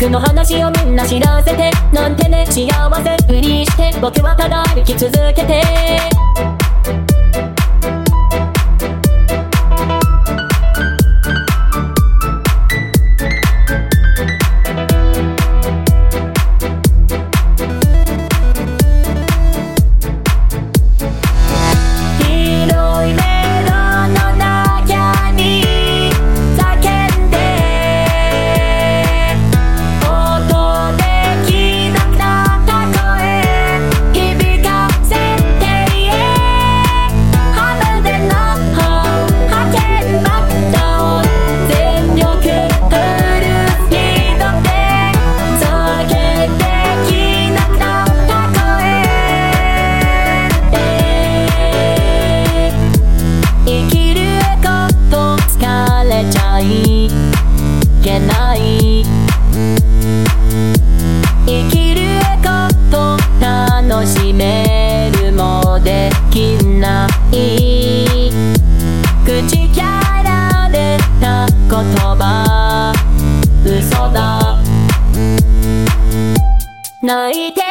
僕の話をみんな知らせて。なんてね幸せ。ふりして。僕はただ歩き続けて。泣いて